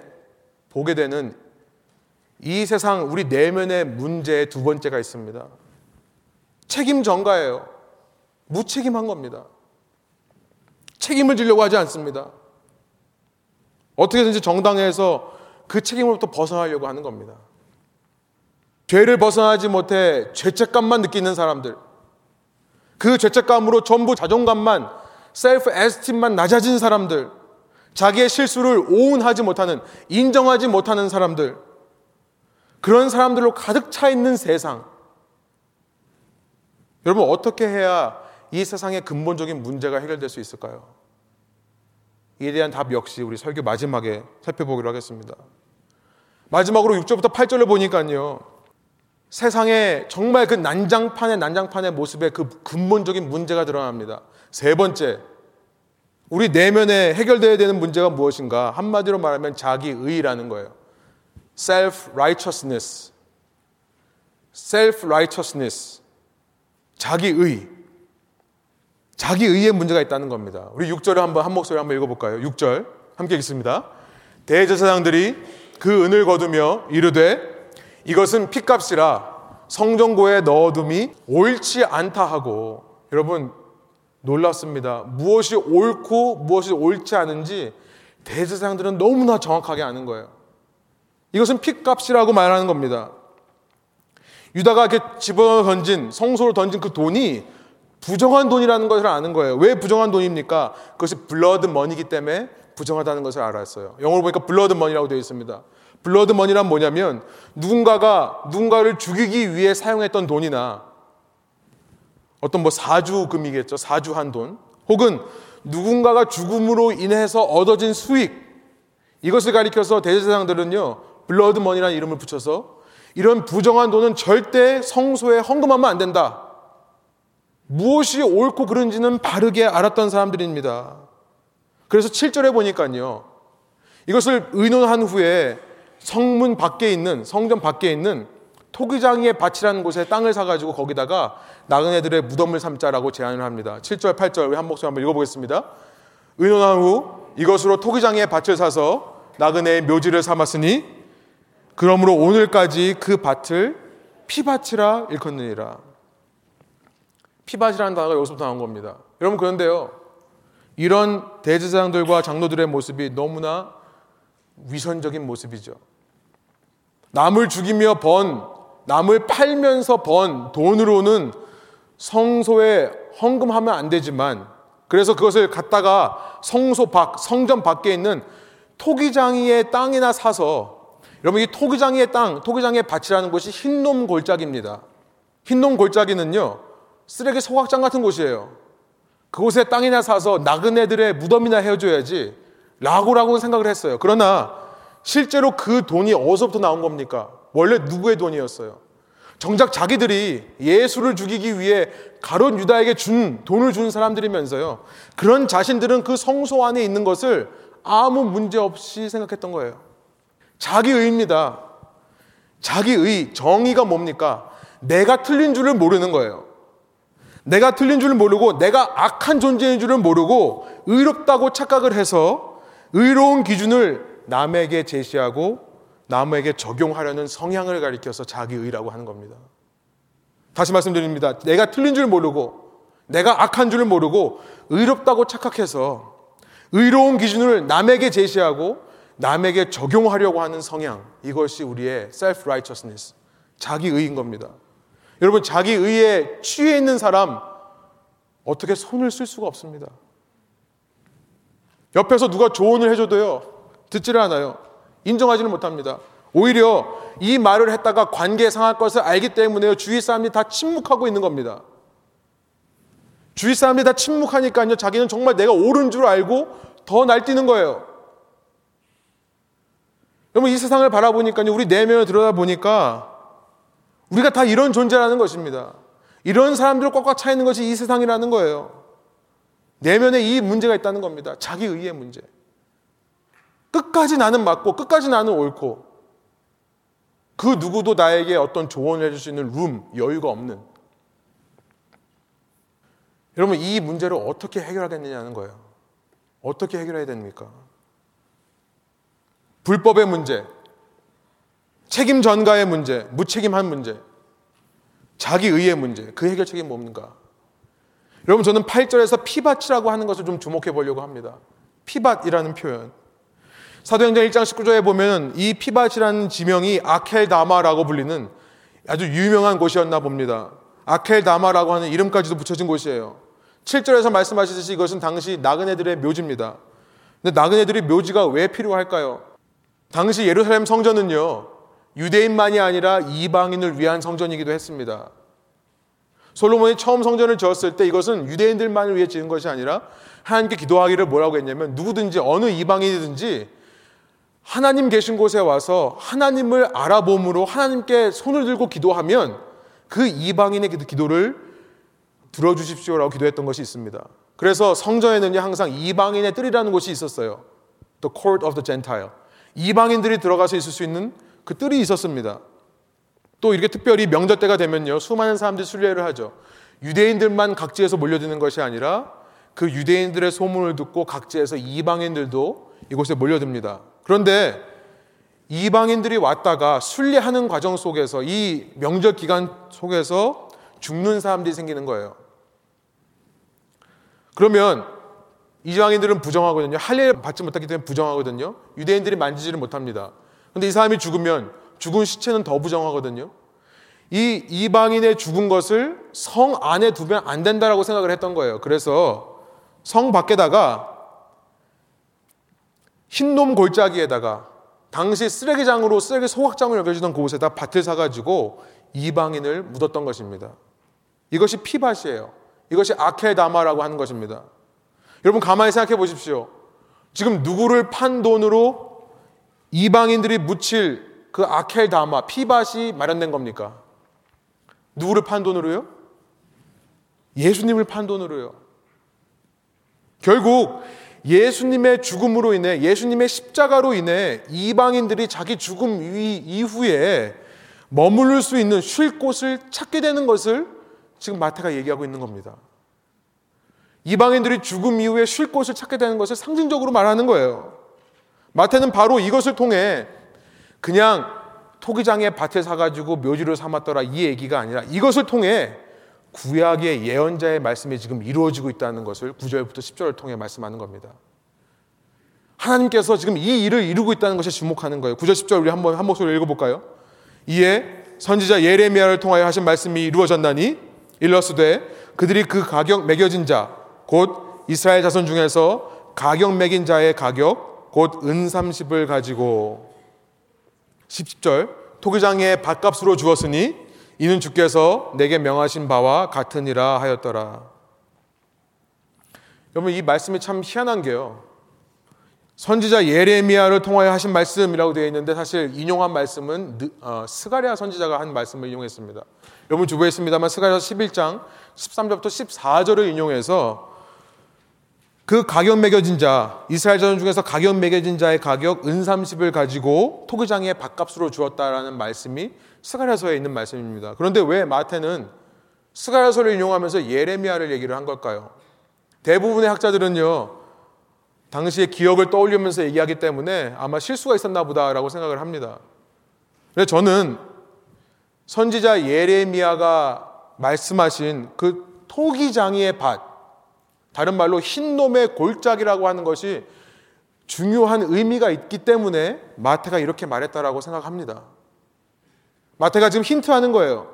보게 되는 이 세상 우리 내면의 문제의 두 번째가 있습니다. 책임 전가예요. 무책임한 겁니다. 책임을 지려고 하지 않습니다. 어떻게든지 정당해서 그 책임으로부터 벗어나려고 하는 겁니다. 죄를 벗어나지 못해 죄책감만 느끼는 사람들, 그 죄책감으로 전부 자존감만, 셀프 에스팀만 낮아진 사람들, 자기의 실수를 오운하지 못하는, 인정하지 못하는 사람들, 그런 사람들로 가득 차 있는 세상. 여러분, 어떻게 해야 이 세상의 근본적인 문제가 해결될 수 있을까요? 이에 대한 답 역시 우리 설교 마지막에 살펴보기로 하겠습니다. 마지막으로 6절부터 8절을 보니까요. 세상에 정말 그 난장판의 난장판의 모습에 그 근본적인 문제가 드러납니다. 세 번째, 우리 내면에 해결되어야 되는 문제가 무엇인가? 한마디로 말하면 자기의라는 거예요. self righteousness. self righteousness. 자기의. 자기의에 문제가 있다는 겁니다. 우리 6절을 한번 한 목소리 한번 읽어 볼까요? 6절. 함께 읽습니다. 대제사장들이 그 은을 거두며 이르되 이것은 핏값이라 성전고에 넣어둠이 옳지 않다 하고 여러분 놀랐습니다. 무엇이 옳고 무엇이 옳지 않은지 대제사장들은 너무나 정확하게 아는 거예요. 이것은 핏값이라고 말하는 겁니다. 유다가 이렇게 집어 던진 성소로 던진 그 돈이 부정한 돈이라는 것을 아는 거예요. 왜 부정한 돈입니까? 그것이 blood money기 때문에 부정하다는 것을 알았어요. 영어로 보니까 blood money라고 되어 있습니다. blood money란 뭐냐면 누군가가 누군가를 죽이기 위해 사용했던 돈이나 어떤 뭐 사주금이겠죠. 사주한 돈. 혹은 누군가가 죽음으로 인해서 얻어진 수익. 이것을 가리켜서 대제사장들은요. blood money라는 이름을 붙여서 이런 부정한 돈은 절대 성소에 헌금하면 안 된다. 무엇이 옳고 그른지는 바르게 알았던 사람들입니다. 그래서 7절에 보니까요. 이것을 의논한 후에 성문 밖에 있는 성전 밖에 있는 토기장이의 밭이라는 곳에 땅을 사가지고 거기다가 나그네들의 무덤을 삼자라고 제안을 합니다. 7절, 8절 한 목소리 한번 읽어보겠습니다. 의논한 후 이것으로 토기장이의 밭을 사서 나그네의 묘지를 삼았으니 그러므로 오늘까지 그 밭을 피밭이라 일컫느니라. 피밭이라는 단어가 여기서부터 나온 겁니다. 여러분 그런데요. 이런 대제사장들과 장로들의 모습이 너무나 위선적인 모습이죠. 남을 죽이며 번, 남을 팔면서 번 돈으로는 성소에 헌금하면 안 되지만 그래서 그것을 갖다가 성소 밖, 성전 밖에 있는 토기장이의 땅이나 사서 여러분 이 토기장이의 땅, 토기장의 밭이라는 곳이 흰놈 골짜기입니다. 흰놈 골짜기는요 쓰레기 소각장 같은 곳이에요. 그곳에 땅이나 사서 나그네들의 무덤이나 해줘야지 라고라고 생각을 했어요. 그러나 실제로 그 돈이 어디서부터 나온 겁니까? 원래 누구의 돈이었어요? 정작 자기들이 예수를 죽이기 위해 가론 유다에게 준 돈을 준 사람들이면서요. 그런 자신들은 그 성소 안에 있는 것을 아무 문제 없이 생각했던 거예요. 자기의입니다. 자기의 정의가 뭡니까? 내가 틀린 줄을 모르는 거예요. 내가 틀린 줄을 모르고 내가 악한 존재인 줄을 모르고 의롭다고 착각을 해서 의로운 기준을 남에게 제시하고 남에게 적용하려는 성향을 가리켜서 자기의라고 하는 겁니다. 다시 말씀드립니다. 내가 틀린 줄 모르고 내가 악한 줄 모르고 의롭다고 착각해서 의로운 기준을 남에게 제시하고 남에게 적용하려고 하는 성향 이것이 우리의 self-righteousness 자기의인 겁니다. 여러분 자기 의에 취해 있는 사람 어떻게 손을 쓸 수가 없습니다. 옆에서 누가 조언을 해줘도요 듣지를 않아요. 인정하지는 못합니다. 오히려 이 말을 했다가 관계 상할 것을 알기 때문에 주위 사람들이 다 침묵하고 있는 겁니다. 주위 사람들이 다 침묵하니까요, 자기는 정말 내가 옳은 줄 알고 더 날뛰는 거예요. 여러분, 이 세상을 바라보니까요, 우리 내면을 들여다보니까 우리가 다 이런 존재라는 것입니다. 이런 사람들을 꽉꽉 차 있는 것이 이 세상이라는 거예요. 내면에 이 문제가 있다는 겁니다. 자기 의의 문제. 끝까지 나는 맞고 끝까지 나는 옳고 그 누구도 나에게 어떤 조언을 해줄 수 있는 룸, 여유가 없는 여러분 이 문제를 어떻게 해결하겠느냐는 거예요. 어떻게 해결해야 됩니까? 불법의 문제, 책임 전가의 문제, 무책임한 문제, 자기 의의 문제, 그 해결책이 뭡니까? 여러분 저는 8절에서 피밭이라고 하는 것을 좀 주목해 보려고 합니다. 피밭이라는 표현. 사도행전 1장 19절에 보면 이 피밭이라는 지명이 아켈다마라고 불리는 아주 유명한 곳이었나 봅니다. 아켈다마라고 하는 이름까지도 붙여진 곳이에요. 7절에서 말씀하시듯이 이것은 당시 나그네들의 묘지입니다. 근데 나그네들이 묘지가 왜 필요할까요? 당시 예루살렘 성전은요, 유대인만이 아니라 이방인을 위한 성전이기도 했습니다. 솔로몬이 처음 성전을 지었을 때 이것은 유대인들만을 위해 지은 것이 아니라 하나님께 기도하기를 뭐라고 했냐면 누구든지 어느 이방인이든지 하나님 계신 곳에 와서 하나님을 알아봄으로 하나님께 손을 들고 기도하면 그 이방인의 기도를 들어주십시오라고 기도했던 것이 있습니다. 그래서 성전에는 항상 이방인의 뜰이라는 곳이 있었어요. The court of the Gentile. 이방인들이 들어가서 있을 수 있는 그 뜰이 있었습니다. 또 이렇게 특별히 명절 때가 되면요. 수많은 사람들이 순례를 하죠. 유대인들만 각지에서 몰려드는 것이 아니라 그 유대인들의 소문을 듣고 각지에서 이방인들도 이곳에 몰려듭니다. 그런데 이방인들이 왔다가 순례하는 과정 속에서 이 명절 기간 속에서 죽는 사람들이 생기는 거예요. 그러면 이방인들은 부정하거든요. 할례를 받지 못했기 때문에 부정하거든요. 유대인들이 만지지를 못합니다. 근데 이 사람이 죽으면 죽은 시체는 더 부정하거든요. 이 이방인의 죽은 것을 성 안에 두면 안 된다라고 생각을 했던 거예요. 그래서 성 밖에다가 흰놈 골짜기에다가 당시 쓰레기장으로 쓰레기 소각장으로 여겨지던 그곳에다 밭을 사가지고 이방인을 묻었던 것입니다. 이것이 피밭이에요. 이것이 아케다마라고 하는 것입니다. 여러분 가만히 생각해 보십시오. 지금 누구를 판 돈으로 이방인들이 묻힐 그 아켈다마 피밭이 마련된 겁니까? 누구를 판 돈으로요? 예수님을 판 돈으로요. 결국 예수님의 죽음으로 인해 예수님의 십자가로 인해 이방인들이 자기 죽음 이후에 머무를 수 있는 쉴 곳을 찾게 되는 것을 지금 마태가 얘기하고 있는 겁니다. 이방인들이 죽음 이후에 쉴 곳을 찾게 되는 것을 상징적으로 말하는 거예요. 마태는 바로 이것을 통해 그냥 토기장에 밭에 사가지고 묘지를 삼았더라 이 얘기가 아니라 이것을 통해 구약의 예언자의 말씀이 지금 이루어지고 있다는 것을 9절부터 10절을 통해 말씀하는 겁니다. 하나님께서 지금 이 일을 이루고 있다는 것에 주목하는 거예요. 9절 10절 우리 한번 한 목소리로 읽어볼까요? 이에 선지자 예레미야를 통하여 하신 말씀이 이루어졌나니 일러스되 그들이 그 가격 매겨진 자 곧 이스라엘 자손 중에서 가격 매긴 자의 가격 곧은 30을 가지고 10절 토기장의 밥값으로 주었으니 이는 주께서 내게 명하신 바와 같으니라 하였더라. 여러분 이 말씀이 참 희한한 게요. 선지자 예레미야를 통하여 하신 말씀이라고 되어 있는데 사실 인용한 말씀은 어, 스가랴 선지자가 한 말씀을 인용했습니다. 여러분 주부에 있습니다만 스가랴 11장 13절부터 14절을 인용해서 그 가격 매겨진 자, 이스라엘 전 중에서 가격 매겨진 자의 가격 은 30을 가지고 토기장에 밥값으로 주었다라는 말씀이 스가랴서에 있는 말씀입니다. 그런데 왜 마태는 스가랴서를 인용하면서 예레미야를 얘기를 한 걸까요? 대부분의 학자들은요. 당시의 기억을 떠올리면서 얘기하기 때문에 아마 실수가 있었나 보다라고 생각을 합니다. 근데 저는 선지자 예레미야가 말씀하신 그 토기장이의 밭, 다른 말로 흰놈의 골짜기라고 하는 것이 중요한 의미가 있기 때문에 마태가 이렇게 말했다라고 생각합니다. 마태가 지금 힌트하는 거예요.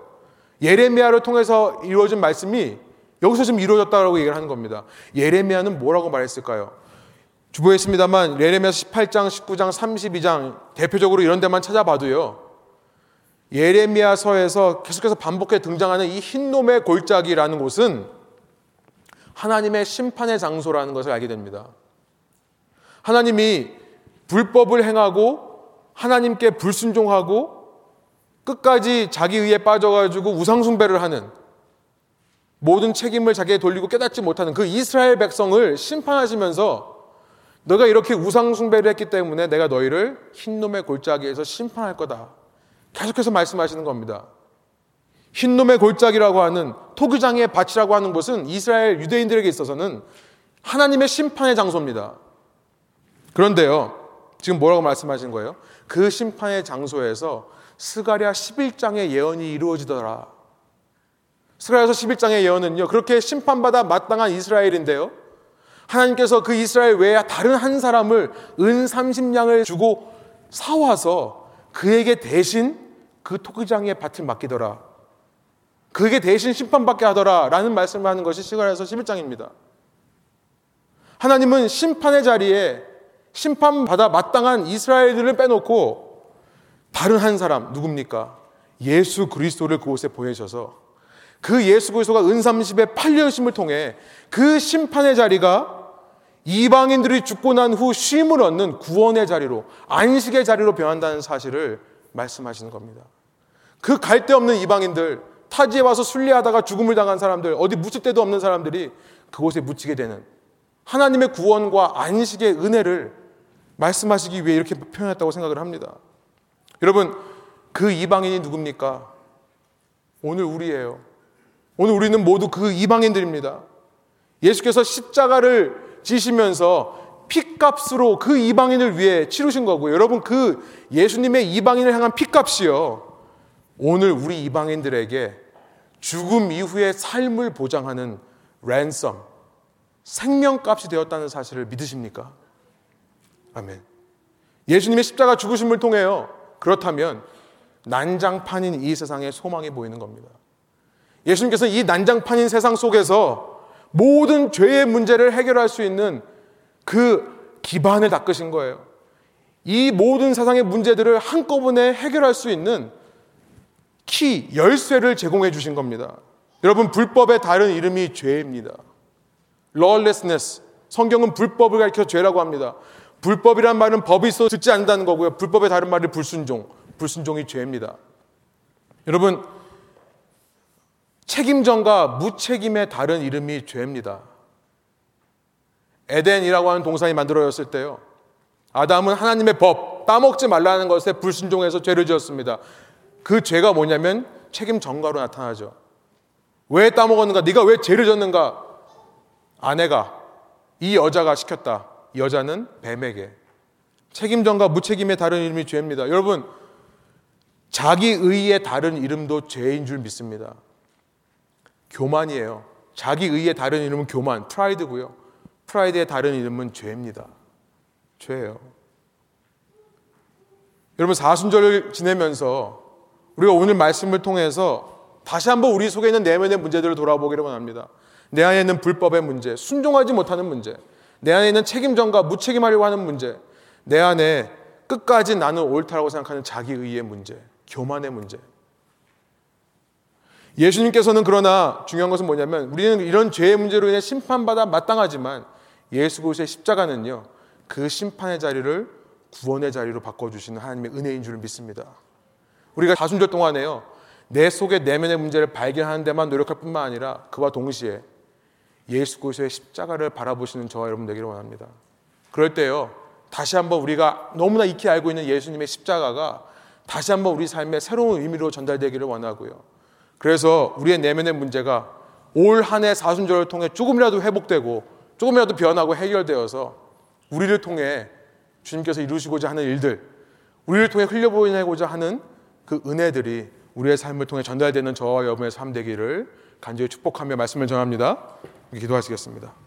예레미야를 통해서 이루어진 말씀이 여기서 지금 이루어졌다고 얘기를 하는 겁니다. 예레미야는 뭐라고 말했을까요? 주보에 있습니다만 예레미야 18장, 19장, 32장 대표적으로 이런 데만 찾아봐도요. 예레미야서에서 계속해서 반복해 등장하는 이 흰놈의 골짜기라는 곳은 하나님의 심판의 장소라는 것을 알게 됩니다. 하나님이 불법을 행하고 하나님께 불순종하고 끝까지 자기 의에 빠져가지고 우상숭배를 하는 모든 책임을 자기에 돌리고 깨닫지 못하는 그 이스라엘 백성을 심판하시면서 너가 이렇게 우상숭배를 했기 때문에 내가 너희를 흰놈의 골짜기에서 심판할 거다. 계속해서 말씀하시는 겁니다. 흰놈의 골짜기라고 하는 토기장의 밭이라고 하는 곳은 이스라엘 유대인들에게 있어서는 하나님의 심판의 장소입니다. 그런데요, 지금 뭐라고 말씀하신 거예요? 그 심판의 장소에서 스가랴 11장의 예언이 이루어지더라. 스가랴서 11장의 예언은요, 그렇게 심판받아 마땅한 이스라엘인데요. 하나님께서 그 이스라엘 외에 다른 한 사람을 은 30냥을 주고 사와서 그에게 대신 그 토기장의 밭을 맡기더라. 그게 대신 심판받게 하더라 라는 말씀을 하는 것이 시가에서 11장입니다. 하나님은 심판의 자리에 심판받아 마땅한 이스라엘들을 빼놓고 다른 한 사람 누굽니까? 예수 그리스도를 그곳에 보내셔서 그 예수 그리스도가 은삼십의 팔려심을 통해 그 심판의 자리가 이방인들이 죽고 난 후 쉼을 얻는 구원의 자리로 안식의 자리로 변한다는 사실을 말씀하시는 겁니다. 그 갈데 없는 이방인들 타지에 와서 순례하다가 죽음을 당한 사람들, 어디 묻힐 데도 없는 사람들이 그곳에 묻히게 되는 하나님의 구원과 안식의 은혜를 말씀하시기 위해 이렇게 표현했다고 생각을 합니다. 여러분, 그 이방인이 누굽니까? 오늘 우리예요. 오늘 우리는 모두 그 이방인들입니다. 예수께서 십자가를 지시면서 피값으로 그 이방인을 위해 치르신 거고요. 여러분 그 예수님의 이방인을 향한 피값이요. 오늘 우리 이방인들에게 죽음 이후의 삶을 보장하는 랜섬, 생명값이 되었다는 사실을 믿으십니까? 아멘. 예수님의 십자가 죽으심을 통해요. 그렇다면 난장판인 이 세상에 소망이 보이는 겁니다. 예수님께서 이 난장판인 세상 속에서 모든 죄의 문제를 해결할 수 있는 그 기반을 닦으신 거예요. 이 모든 세상의 문제들을 한꺼번에 해결할 수 있는 키, 열쇠를 제공해 주신 겁니다. 여러분, 불법의 다른 이름이 죄입니다. lawlessness. 성경은 불법을 가리켜 죄라고 합니다. 불법이란 말은 법이 있어 듣지 않는다는 거고요. 불법의 다른 말이 불순종. 불순종이 죄입니다. 여러분, 책임전과 무책임의 다른 이름이 죄입니다. 에덴이라고 하는 동산이 만들어졌을 때요. 아담은 하나님의 법, 따먹지 말라는 것에 불순종해서 죄를 지었습니다. 그 죄가 뭐냐면 책임 전가로 나타나죠. 왜 따먹었는가? 네가 왜 죄를 졌는가? 아내가 이 여자가 시켰다. 이 여자는 뱀에게 책임전과 무책임의 다른 이름이 죄입니다. 여러분 자기 의의 다른 이름도 죄인 줄 믿습니다. 교만이에요. 자기 의의 다른 이름은 교만, 프라이드고요. 프라이드의 다른 이름은 죄입니다. 죄예요. 여러분 사순절을 지내면서 우리가 오늘 말씀을 통해서 다시 한번 우리 속에 있는 내면의 문제들을 돌아보기를 원합니다. 내 안에 있는 불법의 문제, 순종하지 못하는 문제, 내 안에 있는 책임전가 무책임하려고 하는 문제, 내 안에 끝까지 나는 옳다라고 생각하는 자기 의의 문제, 교만의 문제. 예수님께서는 그러나 중요한 것은 뭐냐면 우리는 이런 죄의 문제로 인해 심판받아 마땅하지만 예수 그리스도의 십자가는요. 그 심판의 자리를 구원의 자리로 바꿔 주시는 하나님의 은혜인 줄 믿습니다. 우리가 사순절 동안에요. 내 속의 내면의 문제를 발견하는 데만 노력할 뿐만 아니라 그와 동시에 예수 그리스도의 십자가를 바라보시는 저와 여러분 되기를 원합니다. 그럴 때요. 다시 한번 우리가 너무나 익히 알고 있는 예수님의 십자가가 다시 한번 우리 삶의 새로운 의미로 전달되기를 원하고요. 그래서 우리의 내면의 문제가 올 한 해 사순절을 통해 조금이라도 회복되고 조금이라도 변하고 해결되어서 우리를 통해 주님께서 이루시고자 하는 일들, 우리를 통해 흘려보내고자 하는 그 은혜들이 우리의 삶을 통해 전달되는 저와 여러분의 삶 되기를 간절히 축복하며 말씀을 전합니다. 기도하시겠습니다.